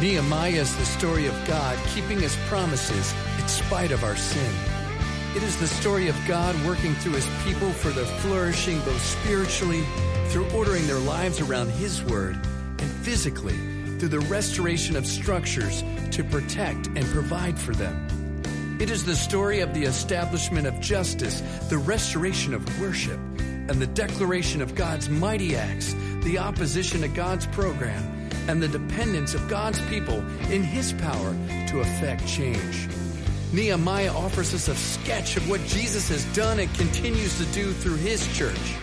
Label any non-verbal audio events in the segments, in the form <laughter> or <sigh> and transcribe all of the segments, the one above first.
Nehemiah is the story of God keeping his promises in spite of our sin. It is the story of God working through his people for their flourishing both spiritually, through ordering their lives around his word, and physically, through the restoration of structures to protect and provide for them. It is the story of the establishment of justice, the restoration of worship, and the declaration of God's mighty acts, the opposition to God's program, and the dependence of God's people in His power to effect change. Nehemiah offers us a sketch of what Jesus has done and continues to do through His church.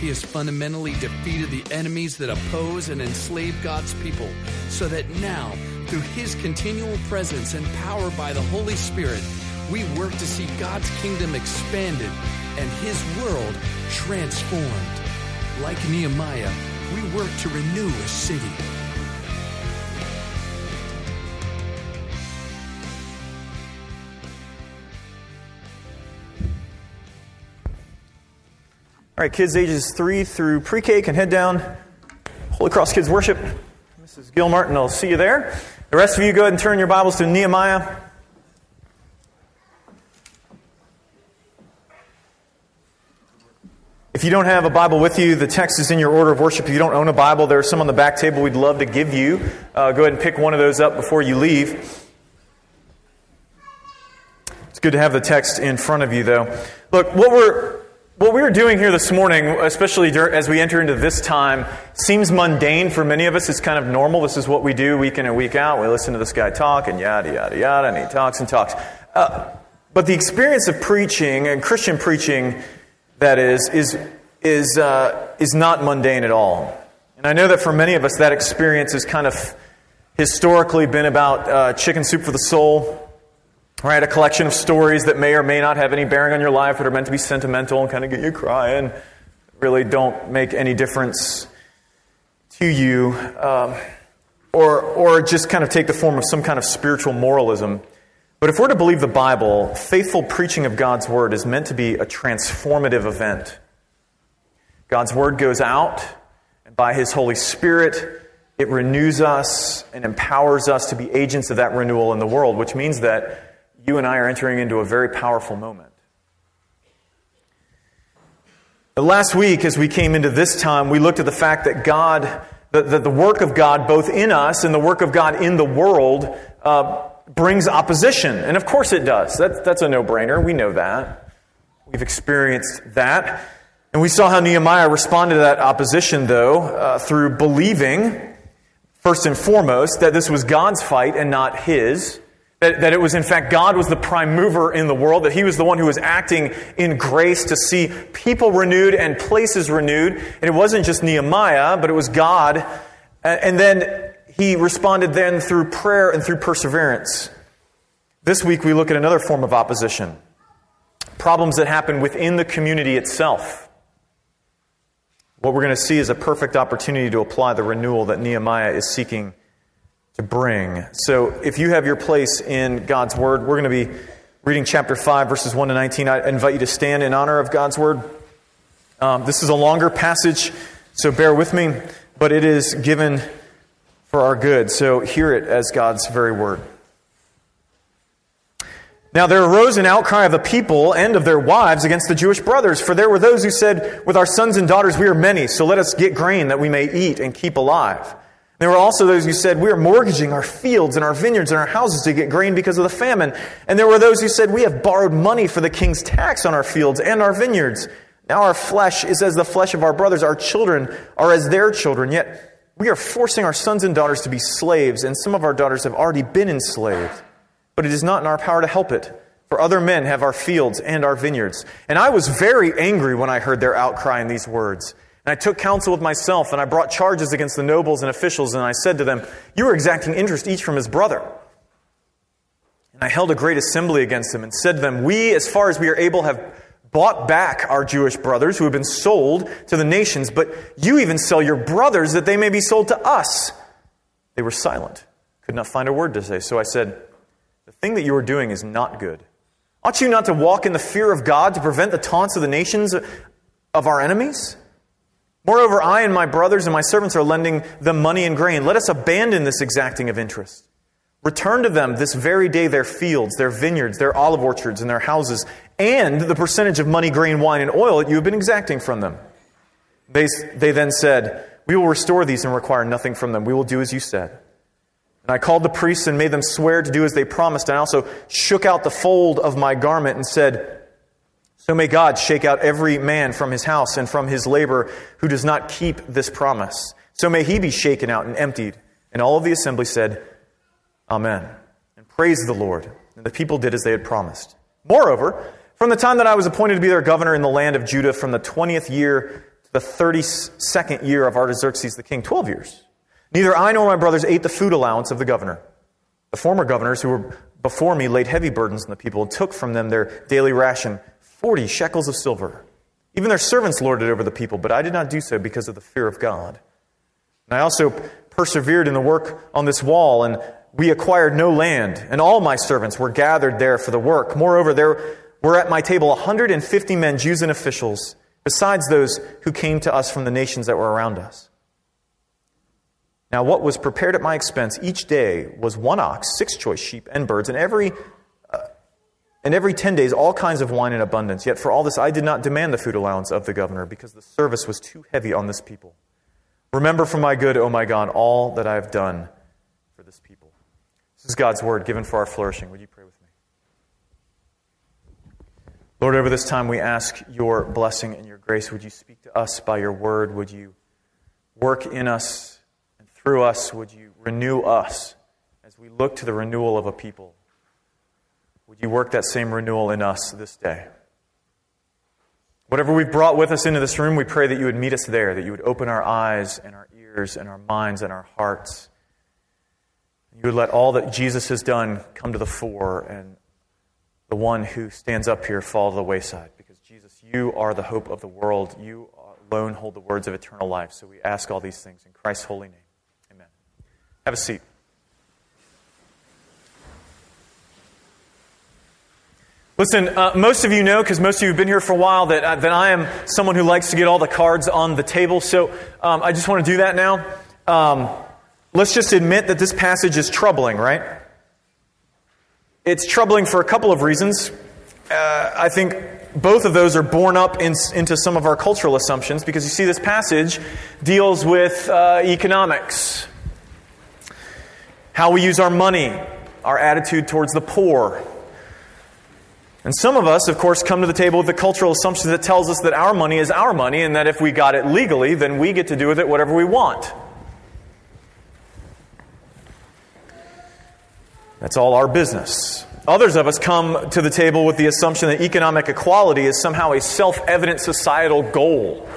He has fundamentally defeated the enemies that oppose and enslave God's people, so that now, through His continual presence and power by the Holy Spirit, we work to see God's kingdom expanded and His world transformed. Like Nehemiah, we work to renew a city. All right, kids ages three through pre K can head down. Holy Cross Kids Worship. Mrs. Gil Martin, I'll see you there. The rest of you, go ahead and turn your Bibles to Nehemiah. If you don't have a Bible with you, the text is in your order of worship. If you don't own a Bible, there are some on the back table we'd love to give you. Uh, go ahead and pick one of those up before you leave. It's good to have the text in front of you, though. Look, what we're what we're doing here this morning, especially as we enter into this time, seems mundane for many of us. It's kind of normal. This is what we do week in and week out. We listen to this guy talk and yada, yada, yada, and he talks and talks. Uh, but the experience of preaching, and Christian preaching, that is, is, is, uh, is not mundane at all. And I know that for many of us, that experience has kind of historically been about uh, chicken soup for the soul Right, a collection of stories that may or may not have any bearing on your life, that are meant to be sentimental and kind of get you crying, really don't make any difference to you, um, or, or just kind of take the form of some kind of spiritual moralism. But if we're to believe the Bible, faithful preaching of God's Word is meant to be a transformative event. God's Word goes out, and by His Holy Spirit, it renews us and empowers us to be agents of that renewal in the world, which means that you and I are entering into a very powerful moment. Last week, as we came into this time, we looked at the fact that God, that, the work of God, both in us and the work of God in the world, uh, brings opposition. And of course it does. That, that's a no brainer. We know that. We've experienced that. And we saw how Nehemiah responded to that opposition, though, uh, through believing, first and foremost, that this was God's fight and not his. That, that it was, in fact, God was the prime mover in the world, that He was the one who was acting in grace to see people renewed and places renewed. And it wasn't just Nehemiah, but it was God. And then He responded then through prayer and through perseverance. This week we look at another form of opposition problems that happen within the community itself. What we're going to see is a perfect opportunity to apply the renewal that Nehemiah is seeking to bring. So if you have your place in God's Word, we're going to be reading chapter 5, verses 1 to 19. I invite you to stand in honor of God's Word. Um, this is a longer passage, so bear with me, but it is given for our good. So hear it as God's very Word. Now there arose an outcry of the people and of their wives against the Jewish brothers, for there were those who said, With our sons and daughters we are many, so let us get grain that we may eat and keep alive. There were also those who said, We are mortgaging our fields and our vineyards and our houses to get grain because of the famine. And there were those who said, We have borrowed money for the king's tax on our fields and our vineyards. Now our flesh is as the flesh of our brothers, our children are as their children. Yet we are forcing our sons and daughters to be slaves, and some of our daughters have already been enslaved. But it is not in our power to help it. For other men have our fields and our vineyards. And I was very angry when I heard their outcry in these words. And I took counsel with myself, and I brought charges against the nobles and officials, and I said to them, You are exacting interest each from his brother. And I held a great assembly against them, and said to them, We, as far as we are able, have bought back our Jewish brothers who have been sold to the nations, but you even sell your brothers that they may be sold to us. They were silent, could not find a word to say. So I said, The thing that you are doing is not good. Ought you not to walk in the fear of God to prevent the taunts of the nations of our enemies? Moreover, I and my brothers and my servants are lending them money and grain. Let us abandon this exacting of interest. Return to them this very day their fields, their vineyards, their olive orchards, and their houses, and the percentage of money, grain, wine, and oil that you have been exacting from them. They, they then said, We will restore these and require nothing from them. We will do as you said. And I called the priests and made them swear to do as they promised. And I also shook out the fold of my garment and said, so may God shake out every man from his house and from his labor who does not keep this promise. So may he be shaken out and emptied. And all of the assembly said, Amen. And praised the Lord. And the people did as they had promised. Moreover, from the time that I was appointed to be their governor in the land of Judah, from the 20th year to the 32nd year of Artaxerxes the king, 12 years, neither I nor my brothers ate the food allowance of the governor. The former governors who were before me laid heavy burdens on the people and took from them their daily ration 40 shekels of silver. Even their servants lorded over the people, but I did not do so because of the fear of God. And I also persevered in the work on this wall, and we acquired no land, and all my servants were gathered there for the work. Moreover, there were at my table 150 men, Jews and officials, besides those who came to us from the nations that were around us. Now, what was prepared at my expense each day was one ox, six choice sheep, and birds, and every and every ten days all kinds of wine in abundance. Yet for all this I did not demand the food allowance of the governor, because the service was too heavy on this people. Remember for my good, O oh my God, all that I have done for this people. This is God's word given for our flourishing. Would you pray with me? Lord, over this time we ask your blessing and your grace. Would you speak to us by your word? Would you work in us and through us? Would you renew us as we look to the renewal of a people? Would you work that same renewal in us this day? Whatever we've brought with us into this room, we pray that you would meet us there, that you would open our eyes and our ears and our minds and our hearts. You would let all that Jesus has done come to the fore and the one who stands up here fall to the wayside. Because, Jesus, you are the hope of the world. You alone hold the words of eternal life. So we ask all these things in Christ's holy name. Amen. Have a seat. Listen, uh, most of you know, because most of you have been here for a while, that, uh, that I am someone who likes to get all the cards on the table. So um, I just want to do that now. Um, let's just admit that this passage is troubling, right? It's troubling for a couple of reasons. Uh, I think both of those are borne up in, into some of our cultural assumptions because you see, this passage deals with uh, economics, how we use our money, our attitude towards the poor and some of us, of course, come to the table with the cultural assumption that tells us that our money is our money and that if we got it legally, then we get to do with it whatever we want. That's all our business. Others of us come to the table with the assumption that economic equality is somehow a self evident societal goal.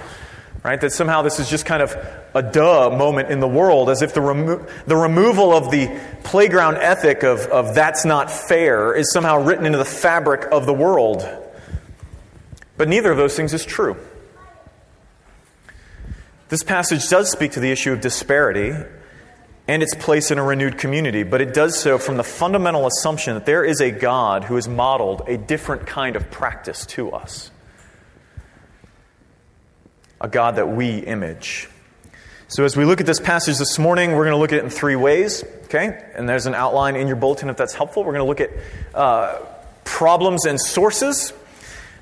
Right? That somehow this is just kind of a duh moment in the world, as if the, remo- the removal of the playground ethic of, of that's not fair is somehow written into the fabric of the world. But neither of those things is true. This passage does speak to the issue of disparity and its place in a renewed community, but it does so from the fundamental assumption that there is a God who has modeled a different kind of practice to us a God that we image. So, as we look at this passage this morning, we're going to look at it in three ways, okay? And there's an outline in your bulletin if that's helpful. We're going to look at uh, problems and sources.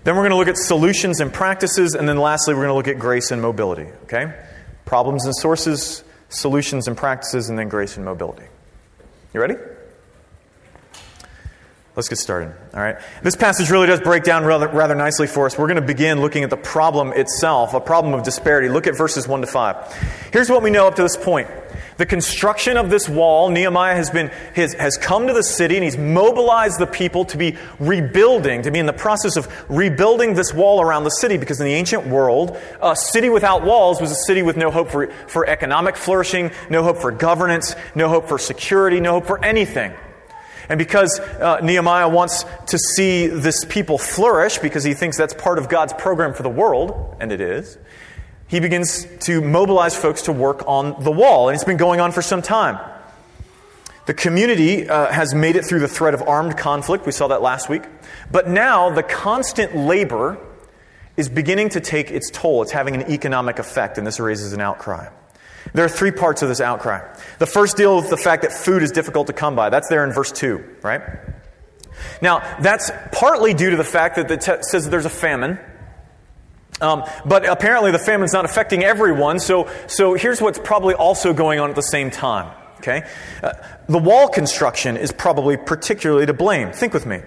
Then we're going to look at solutions and practices. And then lastly, we're going to look at grace and mobility, okay? Problems and sources, solutions and practices, and then grace and mobility. You ready? Let's get started. All right. This passage really does break down rather, rather nicely for us. We're going to begin looking at the problem itself, a problem of disparity. Look at verses 1 to 5. Here's what we know up to this point. The construction of this wall, Nehemiah has, been, has, has come to the city and he's mobilized the people to be rebuilding, to be in the process of rebuilding this wall around the city because in the ancient world, a city without walls was a city with no hope for, for economic flourishing, no hope for governance, no hope for security, no hope for anything. And because uh, Nehemiah wants to see this people flourish, because he thinks that's part of God's program for the world, and it is, he begins to mobilize folks to work on the wall. And it's been going on for some time. The community uh, has made it through the threat of armed conflict. We saw that last week. But now the constant labor is beginning to take its toll. It's having an economic effect, and this raises an outcry. There are three parts of this outcry. The first deals with the fact that food is difficult to come by. That's there in verse 2, right? Now, that's partly due to the fact that it says that there's a famine. Um, but apparently, the famine's not affecting everyone, so, so here's what's probably also going on at the same time. Okay? Uh, the wall construction is probably particularly to blame. Think with me.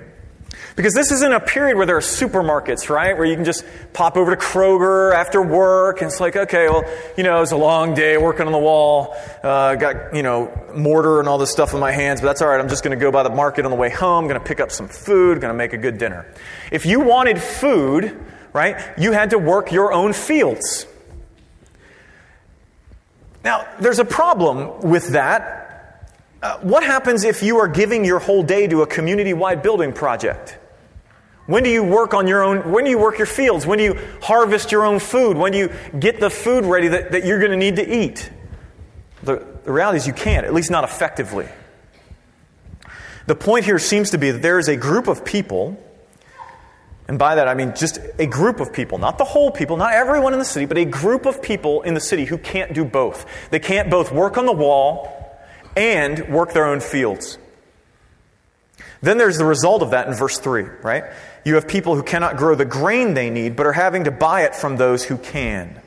Because this isn't a period where there are supermarkets, right? Where you can just pop over to Kroger after work and it's like, okay, well, you know, it's a long day working on the wall. Uh, got, you know, mortar and all this stuff in my hands, but that's all right. I'm just going to go by the market on the way home, going to pick up some food, going to make a good dinner. If you wanted food, right, you had to work your own fields. Now, there's a problem with that. Uh, what happens if you are giving your whole day to a community wide building project? When do you work on your own? When do you work your fields? When do you harvest your own food? When do you get the food ready that, that you're going to need to eat? The, the reality is you can't, at least not effectively. The point here seems to be that there is a group of people, and by that I mean just a group of people, not the whole people, not everyone in the city, but a group of people in the city who can't do both. They can't both work on the wall and work their own fields. Then there's the result of that in verse 3, right? You have people who cannot grow the grain they need, but are having to buy it from those who can.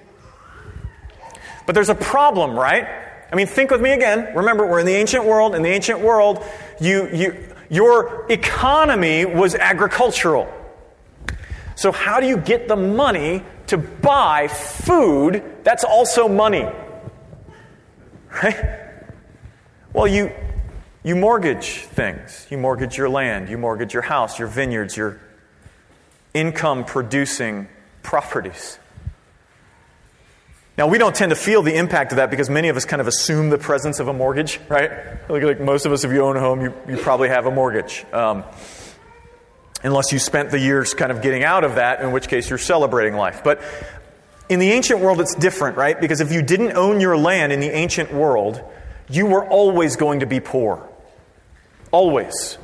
But there's a problem, right? I mean, think with me again. Remember, we're in the ancient world. In the ancient world, you, you, your economy was agricultural. So, how do you get the money to buy food that's also money? <laughs> Right? Well, you, you mortgage things. You mortgage your land, you mortgage your house, your vineyards, your income producing properties. Now, we don't tend to feel the impact of that because many of us kind of assume the presence of a mortgage, right? Like, like most of us, if you own a home, you, you probably have a mortgage. Um, unless you spent the years kind of getting out of that, in which case you're celebrating life. But in the ancient world, it's different, right? Because if you didn't own your land in the ancient world, you were always going to be poor. Always.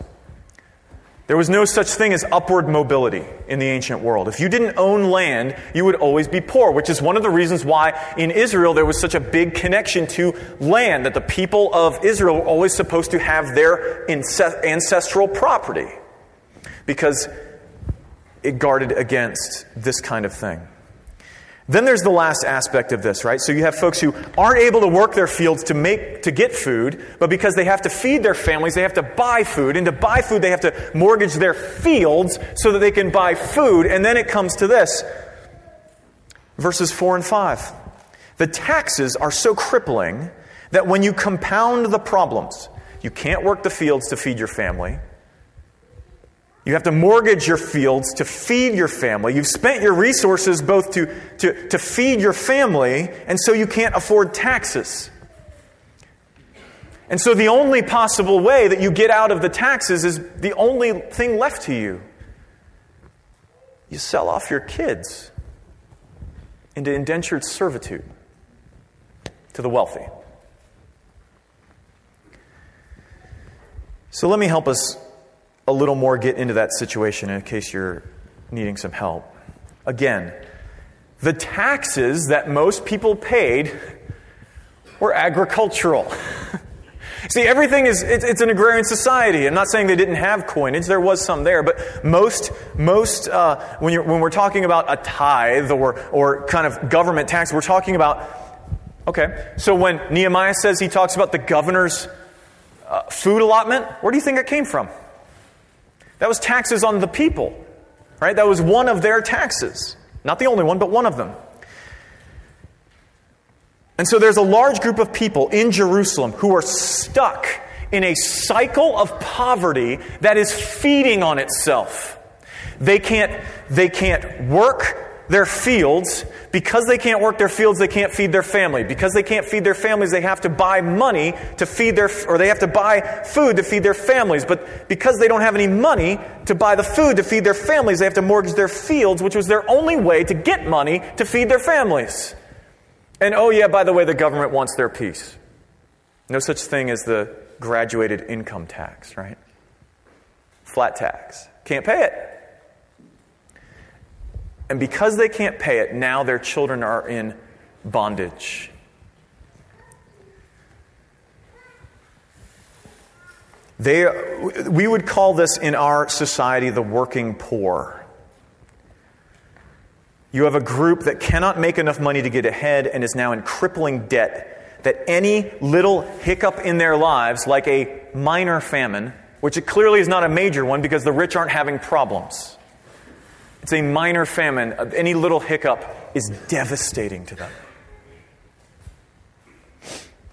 There was no such thing as upward mobility in the ancient world. If you didn't own land, you would always be poor, which is one of the reasons why in Israel there was such a big connection to land, that the people of Israel were always supposed to have their ancestral property because it guarded against this kind of thing. Then there's the last aspect of this, right? So you have folks who aren't able to work their fields to make to get food, but because they have to feed their families, they have to buy food, and to buy food they have to mortgage their fields so that they can buy food. And then it comes to this. Verses 4 and 5. The taxes are so crippling that when you compound the problems, you can't work the fields to feed your family. You have to mortgage your fields to feed your family. You've spent your resources both to, to, to feed your family, and so you can't afford taxes. And so the only possible way that you get out of the taxes is the only thing left to you. You sell off your kids into indentured servitude to the wealthy. So let me help us a little more get into that situation in case you're needing some help. Again, the taxes that most people paid were agricultural. <laughs> See, everything is, it's, it's, an agrarian society. I'm not saying they didn't have coinage, there was some there, but most, most uh, when, you're, when we're talking about a tithe or, or kind of government tax, we're talking about, okay, so when Nehemiah says he talks about the governor's uh, food allotment, where do you think it came from? That was taxes on the people, right? That was one of their taxes. Not the only one, but one of them. And so there's a large group of people in Jerusalem who are stuck in a cycle of poverty that is feeding on itself. They can't, they can't work their fields. Because they can't work their fields, they can't feed their family. Because they can't feed their families, they have to buy money to feed their, or they have to buy food to feed their families. But because they don't have any money to buy the food to feed their families, they have to mortgage their fields, which was their only way to get money to feed their families. And oh, yeah, by the way, the government wants their piece. No such thing as the graduated income tax, right? Flat tax. Can't pay it. And because they can't pay it, now their children are in bondage. They, we would call this in our society the working poor. You have a group that cannot make enough money to get ahead and is now in crippling debt. That any little hiccup in their lives, like a minor famine, which it clearly is not a major one because the rich aren't having problems, it's a minor famine. Any little hiccup is devastating to them.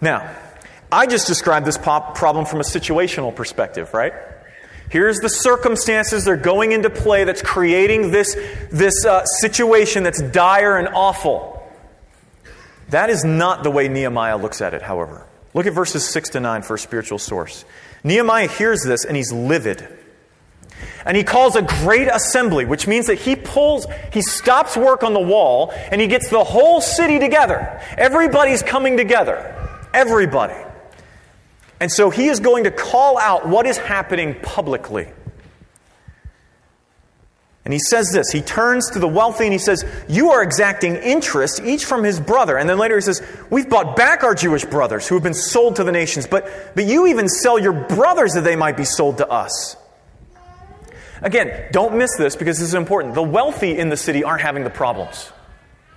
Now, I just described this problem from a situational perspective, right? Here's the circumstances that are going into play that's creating this, this uh, situation that's dire and awful. That is not the way Nehemiah looks at it, however. Look at verses 6 to 9 for a spiritual source. Nehemiah hears this and he's livid. And he calls a great assembly, which means that he pulls, he stops work on the wall and he gets the whole city together. Everybody's coming together. Everybody. And so he is going to call out what is happening publicly. And he says this He turns to the wealthy and he says, You are exacting interest, each from his brother. And then later he says, We've bought back our Jewish brothers who have been sold to the nations, but, but you even sell your brothers that they might be sold to us. Again, don't miss this because this is important. The wealthy in the city aren't having the problems.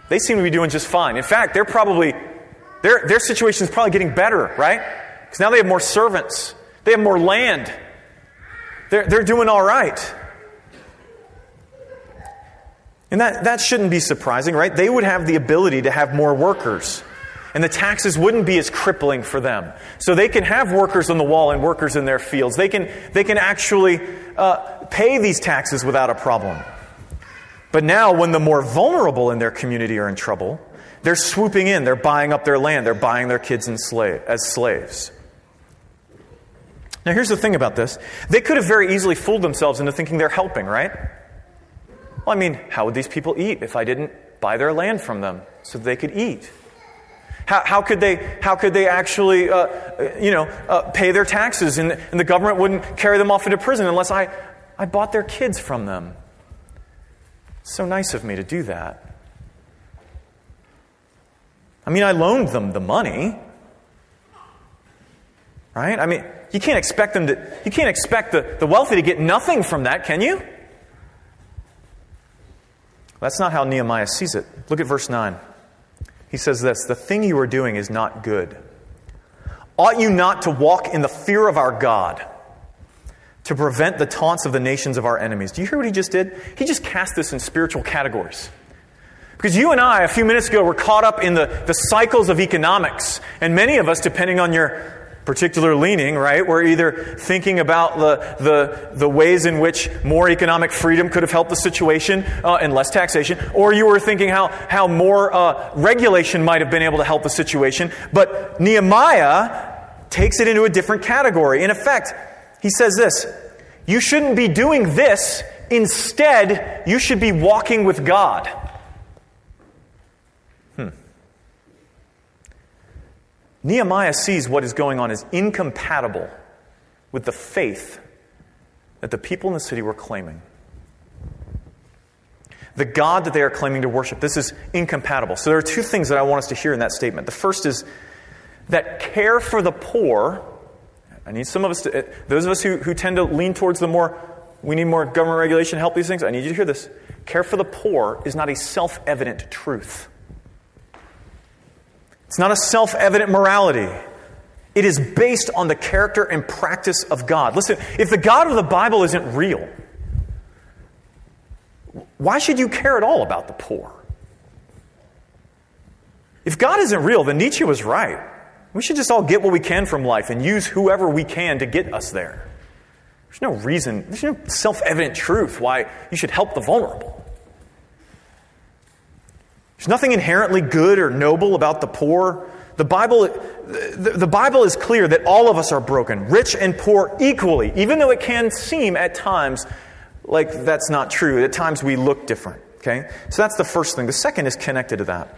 They seem to be doing just fine. In fact, they're probably, their, their situation is probably getting better, right? Because now they have more servants, they have more land. They're, they're doing all right. And that, that shouldn't be surprising, right? They would have the ability to have more workers. And the taxes wouldn't be as crippling for them. So they can have workers on the wall and workers in their fields. They can, they can actually uh, pay these taxes without a problem. But now, when the more vulnerable in their community are in trouble, they're swooping in, they're buying up their land, they're buying their kids slave, as slaves. Now, here's the thing about this they could have very easily fooled themselves into thinking they're helping, right? Well, I mean, how would these people eat if I didn't buy their land from them so they could eat? How, how, could, they, how could they actually, uh, you know, uh, pay their taxes and, and the government wouldn't carry them off into prison unless I, I bought their kids from them? so nice of me to do that. I mean, I loaned them the money. Right? I mean, you can't expect them to, you can't expect the, the wealthy to get nothing from that, can you? That's not how Nehemiah sees it. Look at verse 9. He says this The thing you are doing is not good. Ought you not to walk in the fear of our God to prevent the taunts of the nations of our enemies? Do you hear what he just did? He just cast this in spiritual categories. Because you and I, a few minutes ago, were caught up in the, the cycles of economics. And many of us, depending on your particular leaning, right? We're either thinking about the, the, the ways in which more economic freedom could have helped the situation uh, and less taxation, or you were thinking how, how more uh, regulation might have been able to help the situation. But Nehemiah takes it into a different category. In effect, he says this You shouldn't be doing this. Instead, you should be walking with God. Nehemiah sees what is going on as incompatible with the faith that the people in the city were claiming. The God that they are claiming to worship. This is incompatible. So there are two things that I want us to hear in that statement. The first is that care for the poor, I need some of us to, uh, those of us who, who tend to lean towards the more, we need more government regulation to help these things, I need you to hear this. Care for the poor is not a self evident truth. It's not a self evident morality. It is based on the character and practice of God. Listen, if the God of the Bible isn't real, why should you care at all about the poor? If God isn't real, then Nietzsche was right. We should just all get what we can from life and use whoever we can to get us there. There's no reason, there's no self evident truth why you should help the vulnerable. There's nothing inherently good or noble about the poor. The Bible, the, Bible is clear that all of us are broken, rich and poor equally, even though it can seem at times like that's not true. At times we look different. Okay? So that's the first thing. The second is connected to that.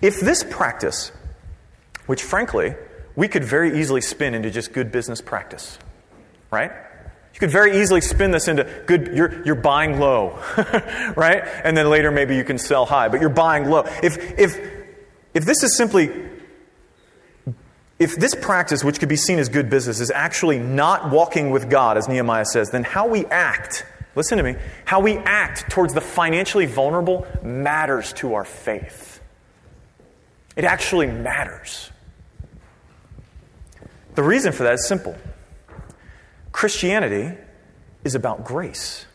If this practice, which frankly, we could very easily spin into just good business practice, right? Could very easily spin this into good, you're, you're buying low, <laughs> right? And then later maybe you can sell high, but you're buying low. If, if, if this is simply, if this practice, which could be seen as good business, is actually not walking with God, as Nehemiah says, then how we act, listen to me, how we act towards the financially vulnerable matters to our faith. It actually matters. The reason for that is simple. Christianity is about grace.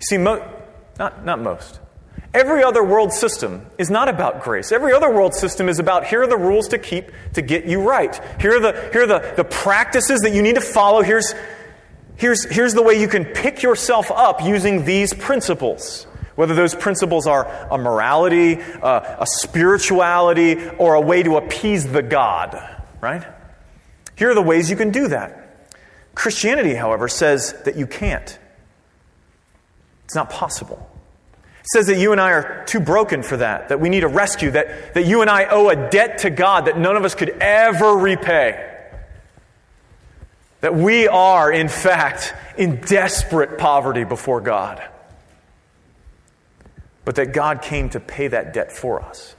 See, mo- not, not most. Every other world system is not about grace. Every other world system is about here are the rules to keep to get you right. Here are the, here are the, the practices that you need to follow. Here's, here's, here's the way you can pick yourself up using these principles. Whether those principles are a morality, uh, a spirituality, or a way to appease the God, right? Here are the ways you can do that. Christianity, however, says that you can't. It's not possible. It says that you and I are too broken for that, that we need a rescue, that, that you and I owe a debt to God that none of us could ever repay. That we are, in fact, in desperate poverty before God. But that God came to pay that debt for us.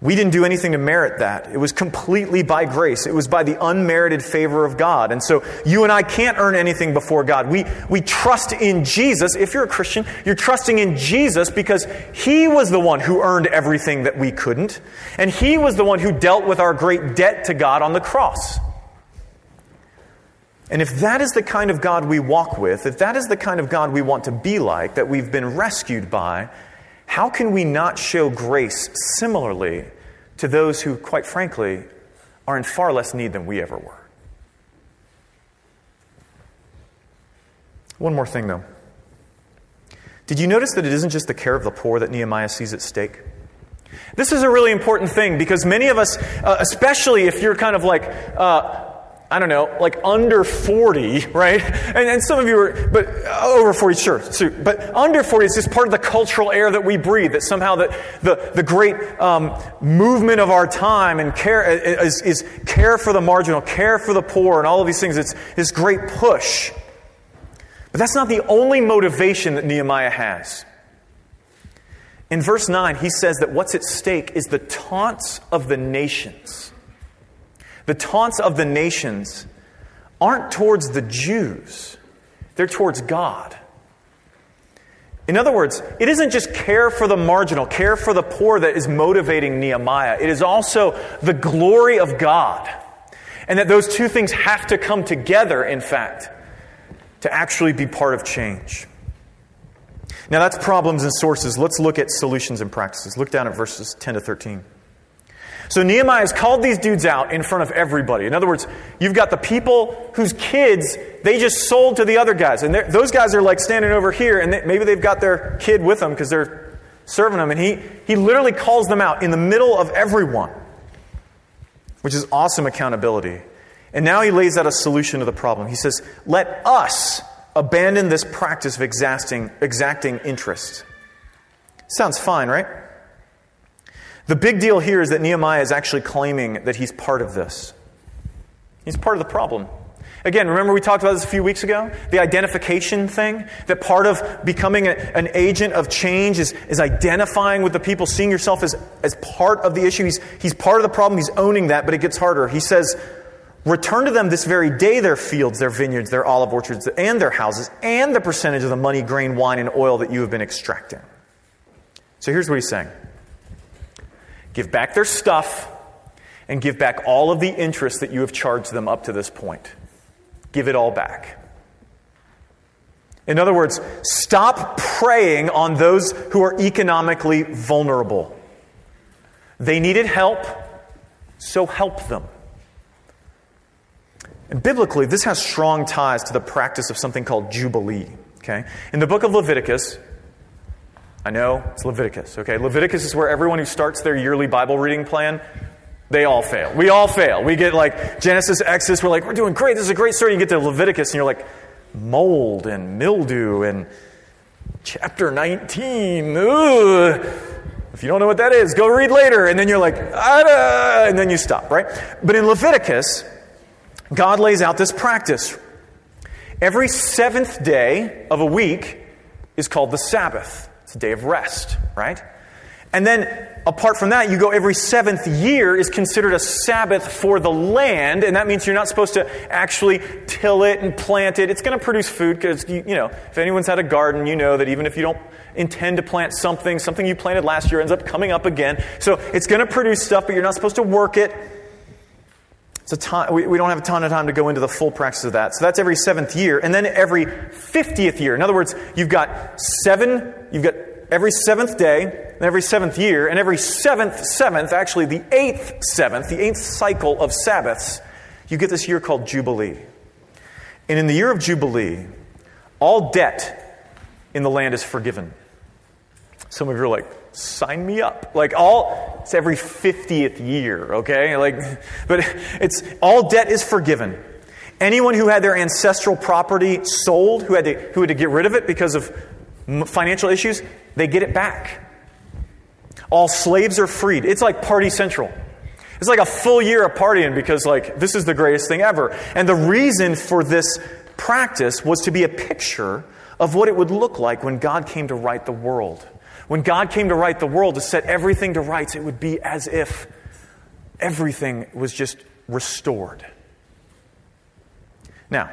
We didn't do anything to merit that. It was completely by grace. It was by the unmerited favor of God. And so you and I can't earn anything before God. We, we trust in Jesus. If you're a Christian, you're trusting in Jesus because He was the one who earned everything that we couldn't. And He was the one who dealt with our great debt to God on the cross. And if that is the kind of God we walk with, if that is the kind of God we want to be like, that we've been rescued by, how can we not show grace similarly to those who, quite frankly, are in far less need than we ever were? One more thing, though. Did you notice that it isn't just the care of the poor that Nehemiah sees at stake? This is a really important thing because many of us, uh, especially if you're kind of like, uh, I don't know, like under 40, right? And, and some of you are, but uh, over 40, sure, sure, But under 40 is just part of the cultural air that we breathe, that somehow the, the, the great um, movement of our time and care uh, uh, is, is care for the marginal, care for the poor, and all of these things. It's this great push. But that's not the only motivation that Nehemiah has. In verse 9, he says that what's at stake is the taunts of the nations. The taunts of the nations aren't towards the Jews, they're towards God. In other words, it isn't just care for the marginal, care for the poor that is motivating Nehemiah. It is also the glory of God. And that those two things have to come together, in fact, to actually be part of change. Now, that's problems and sources. Let's look at solutions and practices. Look down at verses 10 to 13. So Nehemiah has called these dudes out in front of everybody. In other words, you've got the people whose kids they just sold to the other guys. And those guys are like standing over here, and they, maybe they've got their kid with them because they're serving them. And he, he literally calls them out in the middle of everyone, which is awesome accountability. And now he lays out a solution to the problem. He says, Let us abandon this practice of exacting, exacting interest. Sounds fine, right? The big deal here is that Nehemiah is actually claiming that he's part of this. He's part of the problem. Again, remember we talked about this a few weeks ago? The identification thing? That part of becoming a, an agent of change is, is identifying with the people, seeing yourself as, as part of the issue. He's, he's part of the problem, he's owning that, but it gets harder. He says, Return to them this very day their fields, their vineyards, their olive orchards, and their houses, and the percentage of the money, grain, wine, and oil that you have been extracting. So here's what he's saying give back their stuff, and give back all of the interest that you have charged them up to this point. Give it all back. In other words, stop preying on those who are economically vulnerable. They needed help, so help them. And biblically, this has strong ties to the practice of something called Jubilee. Okay? In the book of Leviticus, I know it's Leviticus, okay? Leviticus is where everyone who starts their yearly Bible reading plan, they all fail. We all fail. We get like Genesis, Exodus, we're like, we're doing great. This is a great story. You get to Leviticus and you're like, mold and mildew and chapter 19. Ugh. If you don't know what that is, go read later. And then you're like, ah, and then you stop, right? But in Leviticus, God lays out this practice. Every seventh day of a week is called the Sabbath. It's a day of rest, right? And then, apart from that, you go every seventh year is considered a Sabbath for the land, and that means you're not supposed to actually till it and plant it. It's going to produce food because, you, you, know, if anyone's had a garden, you know that even if you don't intend to plant something, something you planted last year ends up coming up again. So it's going to produce stuff, but you're not supposed to work it. Ton, we, we don't have a ton of time to go into the full practice of that. So that's every seventh year. And then every 50th year. In other words, you've got seven, you've got every seventh day, and every seventh year, and every seventh seventh, actually the eighth seventh, the eighth cycle of Sabbaths, you get this year called Jubilee. And in the year of Jubilee, all debt in the land is forgiven. Some of you are like, sign me up. Like all, it's every 50th year, okay? Like, but it's, all debt is forgiven. Anyone who had their ancestral property sold, who had to, who had to get rid of it because of financial issues, they get it back. All slaves are freed. It's like Party Central. It's like a full year of partying because, like, this is the greatest thing ever. And the reason for this practice was to be a picture of what it would look like when God came to right the world. When God came to right the world, to set everything to rights, it would be as if everything was just restored. Now,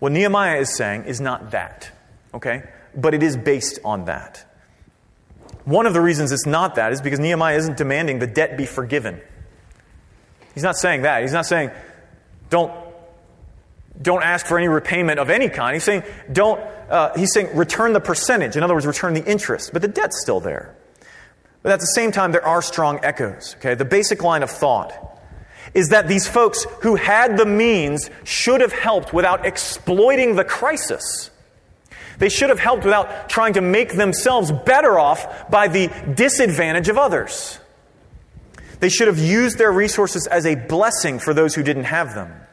what Nehemiah is saying is not that, okay? But it is based on that. One of the reasons it's not that is because Nehemiah isn't demanding the debt be forgiven. He's not saying that. He's not saying, don't, don't ask for any repayment of any kind. He's saying, don't, uh, he's saying, return the percentage. In other words, return the interest. But the debt's still there. But at the same time, there are strong echoes. Okay? The basic line of thought is that these folks who had the means should have helped without exploiting the crisis. They should have helped without trying to make themselves better off by the disadvantage of others. They should have used their resources as a blessing for those who didn't have them.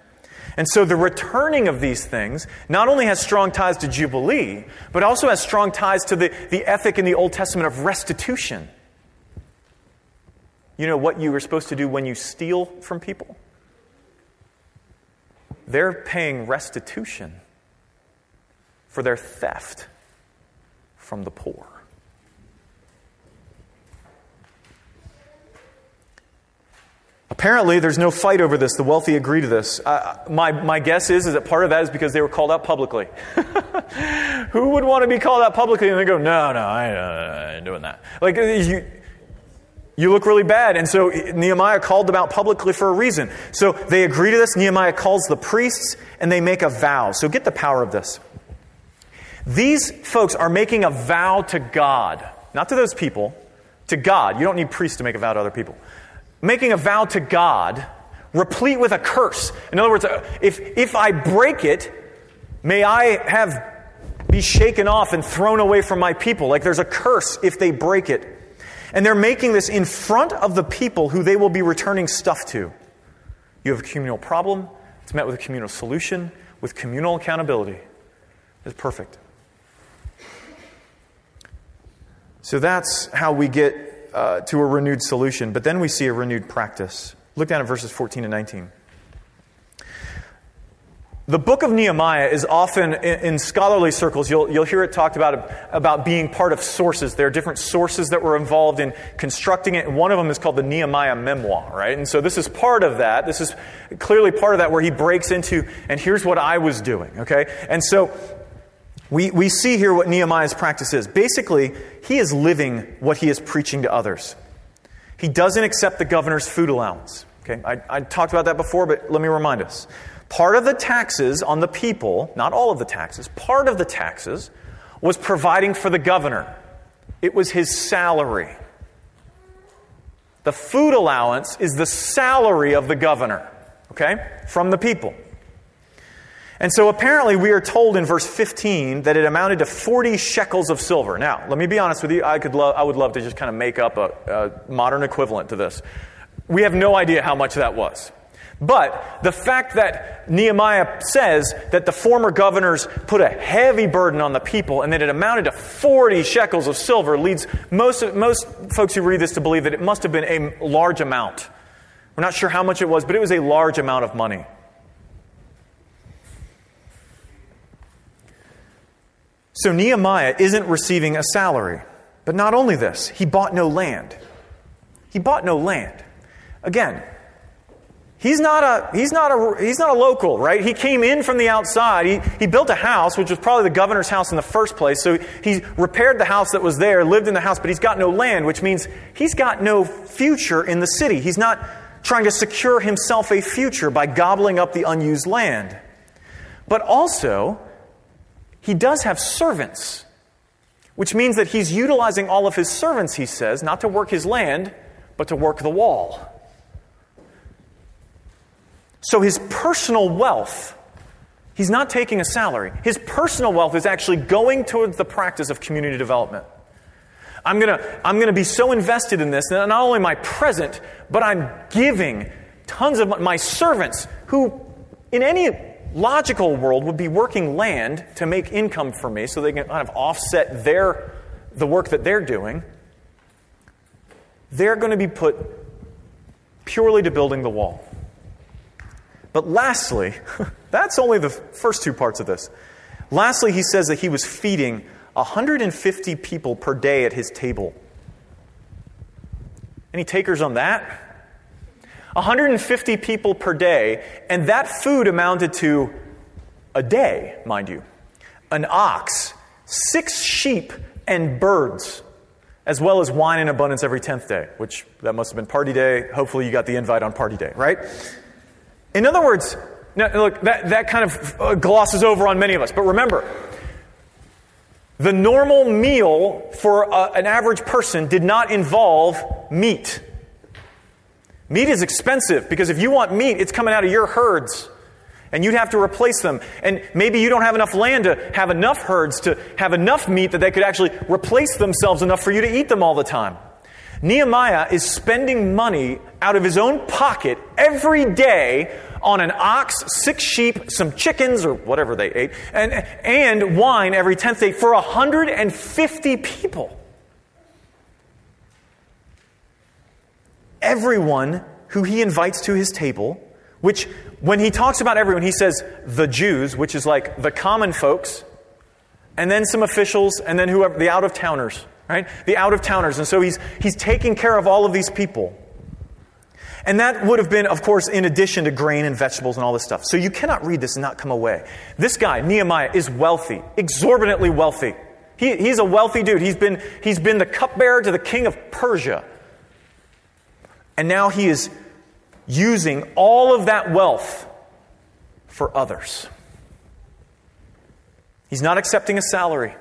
And so the returning of these things not only has strong ties to Jubilee, but also has strong ties to the, the ethic in the Old Testament of restitution. You know what you were supposed to do when you steal from people? They're paying restitution for their theft from the poor. Apparently, there's no fight over this. The wealthy agree to this. Uh, my, my guess is, is that part of that is because they were called out publicly. <laughs> Who would want to be called out publicly and they go, no, no, I, uh, I ain't doing that? Like, uh, you, you look really bad. And so Nehemiah called them out publicly for a reason. So they agree to this. Nehemiah calls the priests and they make a vow. So get the power of this. These folks are making a vow to God, not to those people, to God. You don't need priests to make a vow to other people. Making a vow to God, replete with a curse. In other words, uh, if, if I break it, may I have be shaken off and thrown away from my people. Like there's a curse if they break it. And they're making this in front of the people who they will be returning stuff to. You have a communal problem, it's met with a communal solution, with communal accountability. It's perfect. So that's how we get uh, to a renewed solution. But then we see a renewed practice. Look down at verses 14 and 19. The book of Nehemiah is often, in, scholarly circles, you'll, you'll hear it talked about, about being part of sources. There are different sources that were involved in constructing it, and one of them is called the Nehemiah Memoir, right? And so this is part of that. This is clearly part of that where he breaks into, and here's what I was doing, okay? And so we, we see here what Nehemiah's practice is. Basically, he is living what he is preaching to others. He doesn't accept the governor's food allowance. Okay, I, I talked about that before, but let me remind us. Part of the taxes on the people, not all of the taxes, part of the taxes was providing for the governor. It was his salary. The food allowance is the salary of the governor, okay, from the people. And so apparently we are told in verse 15 that it amounted to 40 shekels of silver. Now, let me be honest with you. I, could lo- I would love to just kind of make up a, a modern equivalent to this. We have no idea how much that was. But the fact that Nehemiah says that the former governors put a heavy burden on the people and that it amounted to 40 shekels of silver leads most, most folks who read this to believe that it must have been a large amount. We're not sure how much it was, but it was a large amount of money. So Nehemiah isn't receiving a salary. But not only this, he bought no land. He bought no land. Again, he's not a, he's not a, he's not a local, right? He came in from the outside. He, he built a house, which was probably the governor's house in the first place. So he repaired the house that was there, lived in the house, but he's got no land, which means he's got no future in the city. He's not trying to secure himself a future by gobbling up the unused land. But also, he does have servants, which means that he's utilizing all of his servants, he says, not to work his land, but to work the wall. So his personal wealth, he's not taking a salary. His personal wealth is actually going towards the practice of community development. I'm going to I'm going to be so invested in this, that not only my present, but I'm giving tons of my servants who, in any logical world, would be working land to make income for me so they can kind of offset their, the work that they're doing. They're going to be put purely to building the wall. But lastly, <laughs> that's only the first two parts of this. Lastly, he says that he was feeding 150 people per day at his table. Any takers on that? 150 people per day, and that food amounted to a day, mind you, an ox, six sheep, and birds, as well as wine in abundance every 10th day, which that must have been party day. Hopefully, you got the invite on party day, right? In other words, now, look, that, that kind of uh, glosses over on many of us. But remember, the normal meal for a, an average person did not involve meat. Meat is expensive because if you want meat, it's coming out of your herds. And you'd have to replace them. And maybe you don't have enough land to have enough herds to have enough meat that they could actually replace themselves enough for you to eat them all the time. Nehemiah is spending money out of his own pocket every day on an ox, six sheep, some chickens, or whatever they ate, and, and wine every 10th day for 150 people. Everyone who he invites to his table, which when he talks about everyone, he says the Jews, which is like the common folks, and then some officials, and then whoever, the out of towners right? The out of towners. And so he's, he's taking care of all of these people. And that would have been, of course, in addition to grain and vegetables and all this stuff. So you cannot read this and not come away. This guy, Nehemiah, is wealthy, exorbitantly wealthy. He, he's a wealthy dude. He's been, he's been the cupbearer to the king of Persia. And now he is using all of that wealth for others. He's not accepting a salary.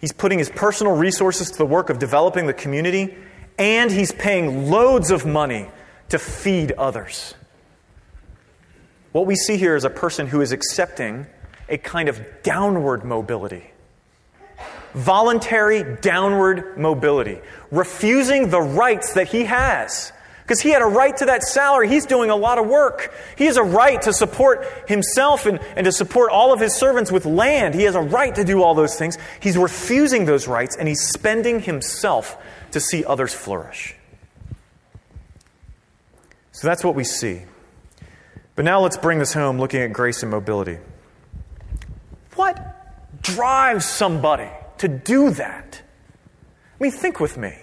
He's putting his personal resources to the work of developing the community, and he's paying loads of money to feed others. What we see here is a person who is accepting a kind of downward mobility. Voluntary downward mobility, refusing the rights that he has because he had a right to that salary. He's doing a lot of work. He has a right to support himself and, and to support all of his servants with land. He has a right to do all those things. He's refusing those rights and he's spending himself to see others flourish. So that's what we see. But now let's bring this home looking at grace and mobility. What drives somebody to do that? I mean, think with me.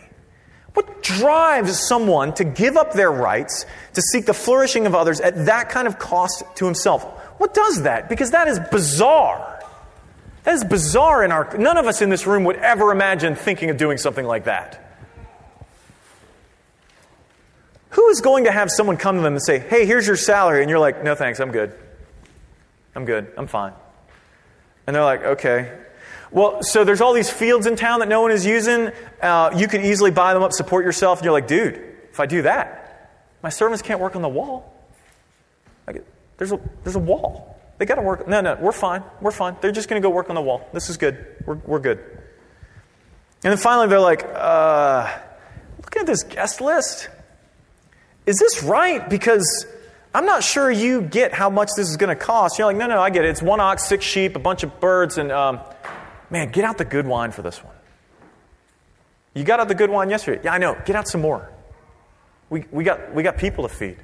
What drives someone to give up their rights to seek the flourishing of others at that kind of cost to himself? What does that? Because that is bizarre. That is bizarre in our. None of us in this room would ever imagine thinking of doing something like that. Who is going to have someone come to them and say, hey, here's your salary? And you're like, no thanks, I'm good. I'm good, I'm fine. And they're like, okay. Well, so there's all these fields in town that no one is using. Uh, you can easily buy them up, support yourself. And you're like, dude, if I do that, my servants can't work on the wall. Like, there's, a, there's a wall. They got to work. No, no, we're fine. We're fine. They're just going to go work on the wall. This is good. We're, we're good. And then finally, they're like, uh, look at this guest list. Is this right? Because I'm not sure you get how much this is going to cost. You're like, no, no, I get it. It's one ox, six sheep, a bunch of birds, and um, Man, get out the good wine for this one. You got out the good wine yesterday. Yeah, I know. Get out some more. We, we, got, we got people to feed.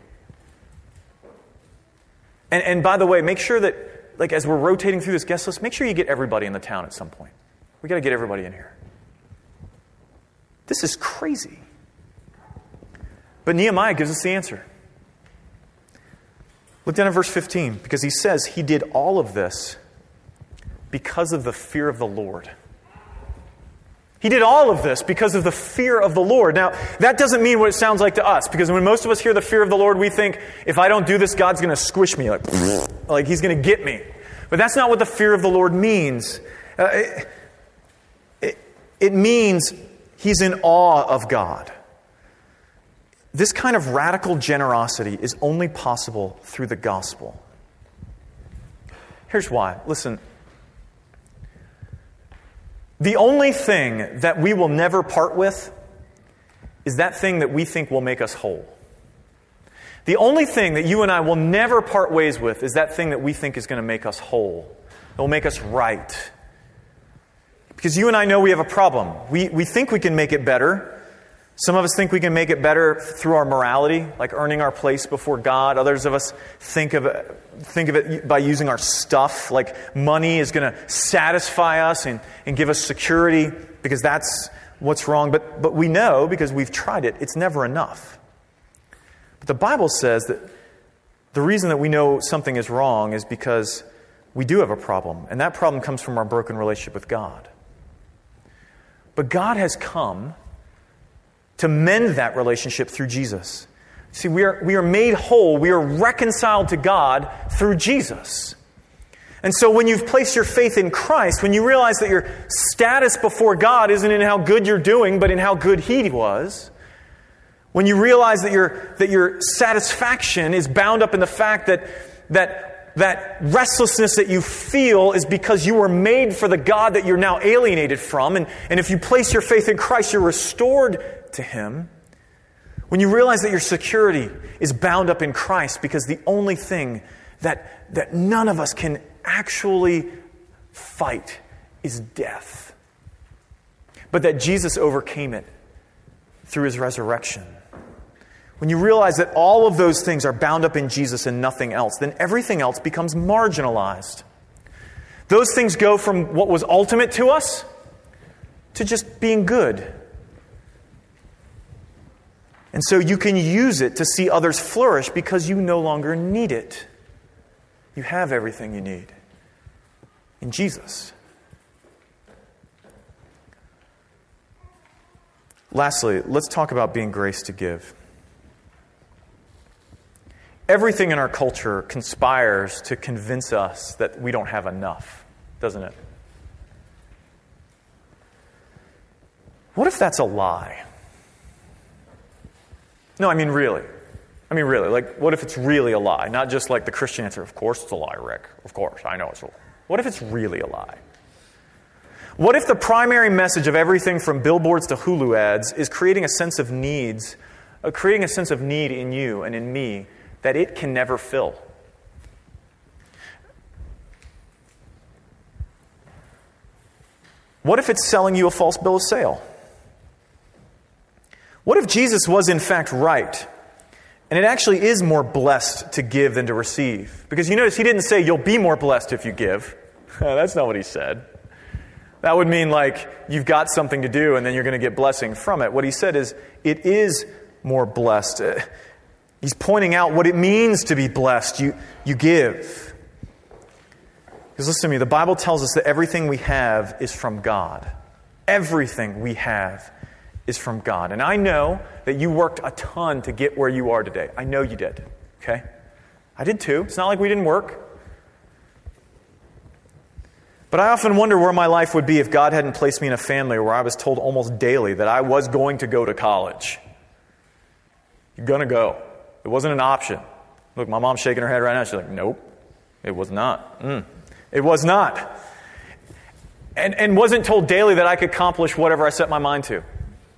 And, and by the way, make sure that like as we're rotating through this guest list, make sure you get everybody in the town at some point. We got to get everybody in here. This is crazy. But Nehemiah gives us the answer. Look down at verse 15, because he says he did all of this because of the fear of the Lord. He did all of this because of the fear of the Lord. Now, that doesn't mean what it sounds like to us, because when most of us hear the fear of the Lord, we think, if I don't do this, God's going to squish me, like, <sniffs> like he's going to get me. But that's not what the fear of the Lord means. Uh, it, it, it means he's in awe of God. This kind of radical generosity is only possible through the gospel. Here's why. Listen, the only thing that we will never part with is that thing that we think will make us whole. The only thing that you and I will never part ways with is that thing that we think is going to make us whole, that will make us right. Because you and I know we have a problem. We, we think we can make it better, some of us think we can make it better through our morality, like earning our place before God. Others of us think of think of it by using our stuff, like money is going to satisfy us and, and give us security because that's what's wrong. But, but we know, because we've tried it, it's never enough. But the Bible says that the reason that we know something is wrong is because we do have a problem, and that problem comes from our broken relationship with God. But God has come to mend that relationship through Jesus. See, we are, we are made whole, we are reconciled to God through Jesus. And so when you've placed your faith in Christ, when you realize that your status before God isn't in how good you're doing, but in how good He was, when you realize that your, that your satisfaction is bound up in the fact that, that, that restlessness that you feel is because you were made for the God that you're now alienated from, and, and if you place your faith in Christ, you're restored to Him, when you realize that your security is bound up in Christ because the only thing that, that none of us can actually fight is death, but that Jesus overcame it through His resurrection. When you realize that all of those things are bound up in Jesus and nothing else, then everything else becomes marginalized. Those things go from what was ultimate to us to just being good and so you can use it to see others flourish because you no longer need it. You have everything you need in Jesus. Lastly, let's talk about being grace to give. Everything in our culture conspires to convince us that we don't have enough, doesn't it? What if that's a lie? No, I mean, really. I mean, really. Like, what if it's really a lie? Not just like the Christian answer, of course it's a lie, Rick. Of course, I know it's a lie. What if it's really a lie? What if the primary message of everything from billboards to Hulu ads is creating a sense of needs, uh, creating a sense of need in you and in me that it can never fill? What if it's selling you a false bill of sale? What if Jesus was in fact right? And it actually is more blessed to give than to receive. Because you notice he didn't say you'll be more blessed if you give. <laughs> That's not what he said. That would mean like you've got something to do and then you're going to get blessing from it. What he said is it is more blessed. Uh, he's pointing out what it means to be blessed. You, you give. Because listen to me, the Bible tells us that everything we have is from God. Everything we have is from God. And I know that you worked a ton to get where you are today. I know you did. Okay? I did too. It's not like we didn't work. But I often wonder where my life would be if God hadn't placed me in a family where I was told almost daily that I was going to go to college. You're going to go. It wasn't an option. Look, my mom's shaking her head right now. She's like, nope, it was not. Mm. It was not. And, and wasn't told daily that I could accomplish whatever I set my mind to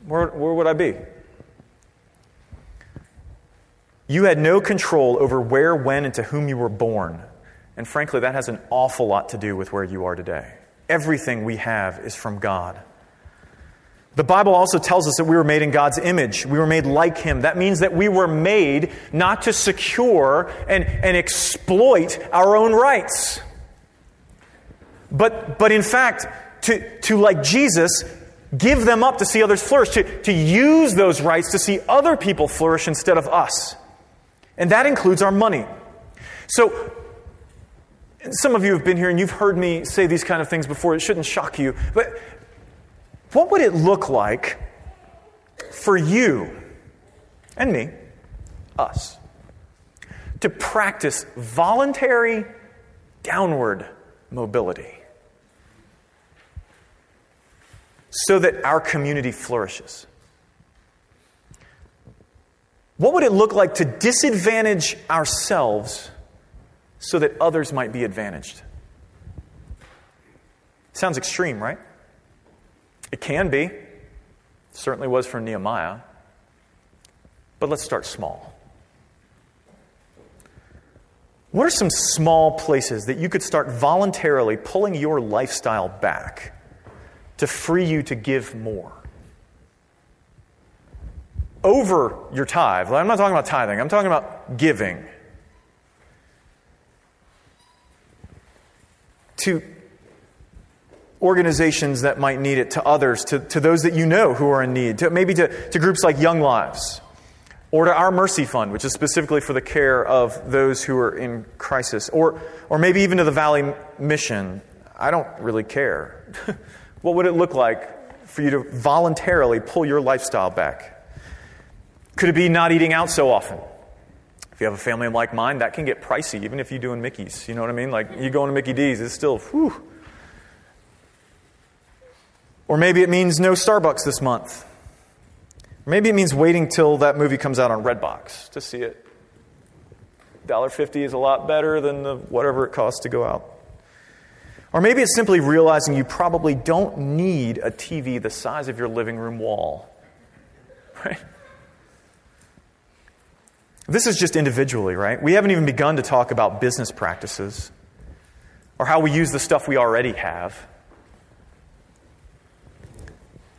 where, where would I be? You had no control over where, when, and to whom you were born. And frankly, that has an awful lot to do with where you are today. Everything we have is from God. The Bible also tells us that we were made in God's image. We were made like Him. That means that we were made not to secure and, and exploit our own rights. but, but in fact, to, to, like Jesus, give them up to see others flourish, to, to use those rights to see other people flourish instead of us. And that includes our money. So, some of you have been here and you've heard me say these kind of things before. It shouldn't shock you. But what would it look like for you and me, us, to practice voluntary downward mobility so that our community flourishes? What would it look like to disadvantage ourselves so that others might be advantaged? Sounds extreme, right? It can be. Certainly was for Nehemiah. But let's start small. What are some small places that you could start voluntarily pulling your lifestyle back to free you to give more? Over your tithe. I'm not talking about tithing, I'm talking about giving. To organizations that might need it, to others, to, to those that you know who are in need, to, maybe to, to groups like Young Lives, or to our Mercy Fund, which is specifically for the care of those who are in crisis, or, or maybe even to the Valley Mission. I don't really care. <laughs> what would it look like for you to voluntarily pull your lifestyle back? Could it be not eating out so often? If you have a family like mine, that can get pricey, even if you're doing Mickey's. You know what I mean? Like, you go into Mickey D's, it's still, whew, or maybe it means no Starbucks this month. Maybe it means waiting till that movie comes out on Redbox to see it. $1.50 is a lot better than the whatever it costs to go out. Or maybe it's simply realizing you probably don't need a TV the size of your living room wall. Right? This is just individually, right? We haven't even begun to talk about business practices or how we use the stuff we already have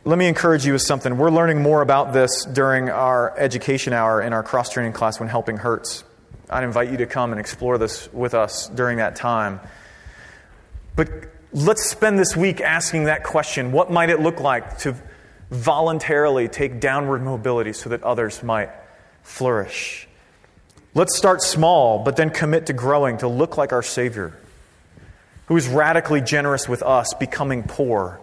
let me encourage you with something. We're learning more about this during our education hour in our cross training class when helping hurts. I'd invite you to come and explore this with us during that time. But let's spend this week asking that question what might it look like to voluntarily take downward mobility so that others might flourish? Let's start small, but then commit to growing to look like our Savior, who is radically generous with us, becoming poor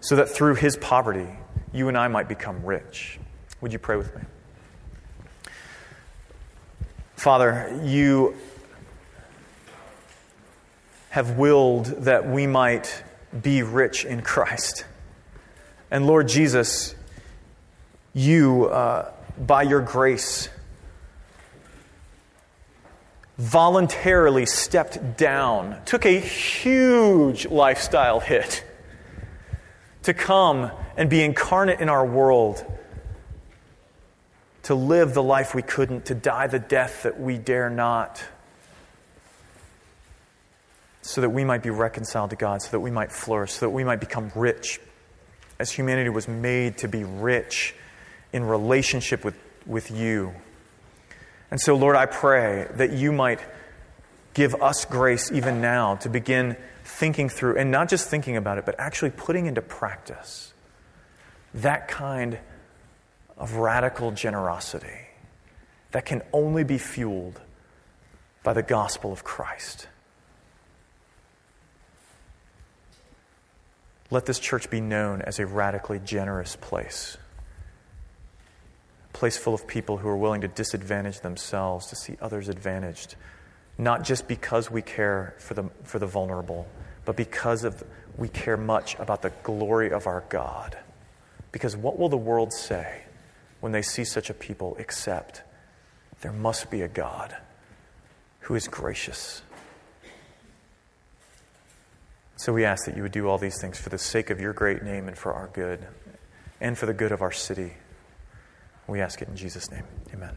so that through his poverty, you and I might become rich. Would you pray with me? Father, you have willed that we might be rich in Christ. And Lord Jesus, you, uh, by your grace, voluntarily stepped down, took a huge lifestyle hit to come and be incarnate in our world, to live the life we couldn't, to die the death that we dare not, so that we might be reconciled to God, so that we might flourish, so that we might become rich, as humanity was made to be rich in relationship with, with you. And so, Lord, I pray that you might give us grace even now to begin thinking through, and not just thinking about it, but actually putting into practice that kind of radical generosity that can only be fueled by the gospel of Christ. Let this church be known as a radically generous place. A place full of people who are willing to disadvantage themselves to see others advantaged not just because we care for the, for the vulnerable, but because of, we care much about the glory of our God. Because what will the world say when they see such a people except there must be a God who is gracious? So we ask that you would do all these things for the sake of your great name and for our good and for the good of our city. We ask it in Jesus' name. Amen.